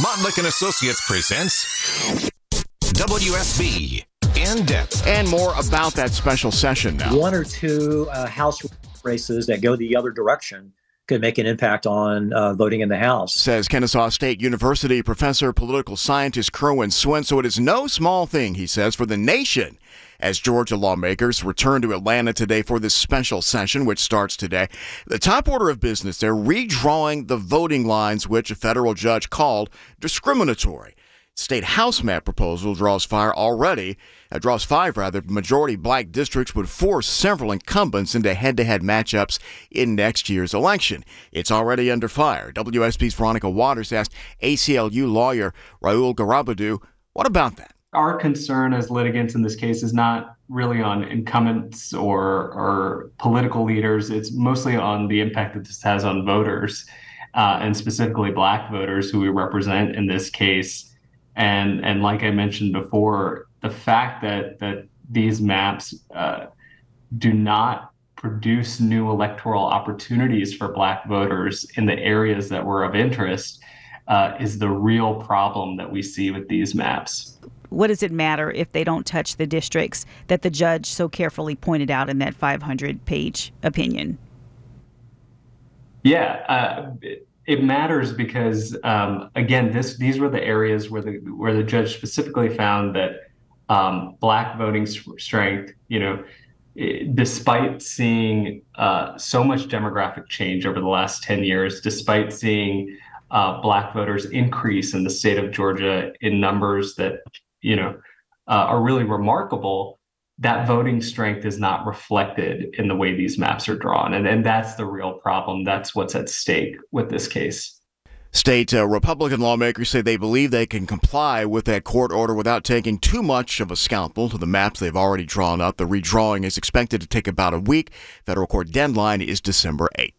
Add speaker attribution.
Speaker 1: Montlick and Associates presents WSB in depth.
Speaker 2: And more about that special session now.
Speaker 3: One or two uh, House races that go the other direction could make an impact on uh, voting in the House.
Speaker 2: Says Kennesaw State University professor, political scientist Kerwin Swint. So it is no small thing, he says, for the nation as Georgia lawmakers return to Atlanta today for this special session, which starts today. The top order of business, they're redrawing the voting lines, which a federal judge called discriminatory. State House map proposal draws fire already. Uh, draws five rather. Majority black districts would force several incumbents into head-to-head matchups in next year's election. It's already under fire. WSB's Veronica Waters asked ACLU lawyer Rahul Garabadu, "What about that?"
Speaker 4: Our concern as litigants in this case is not really on incumbents or or political leaders. It's mostly on the impact that this has on voters, uh, and specifically black voters who we represent in this case and and like I mentioned before, the fact that that these maps uh, do not produce new electoral opportunities for Black voters in the areas that were of interest uh, is the real problem that we see with these maps.
Speaker 5: What does it matter if they don't touch the districts that the judge so carefully pointed out in that 500 page opinion?
Speaker 4: Yeah, uh, it matters because um, again, this these were the areas where the where the judge specifically found that um, black voting strength, you know, despite seeing uh, so much demographic change over the last ten years, despite seeing uh, black voters increase in the state of Georgia in numbers that you know uh, are really remarkable that voting strength is not reflected in the way these maps are drawn. And, and that's the real problem. That's what's at stake with this case.
Speaker 2: State uh, Republican lawmakers say they believe they can comply with that court order without taking too much of a scalpel to the maps they've already drawn up. The redrawing is expected to take about a week. Federal court deadline is December 8th.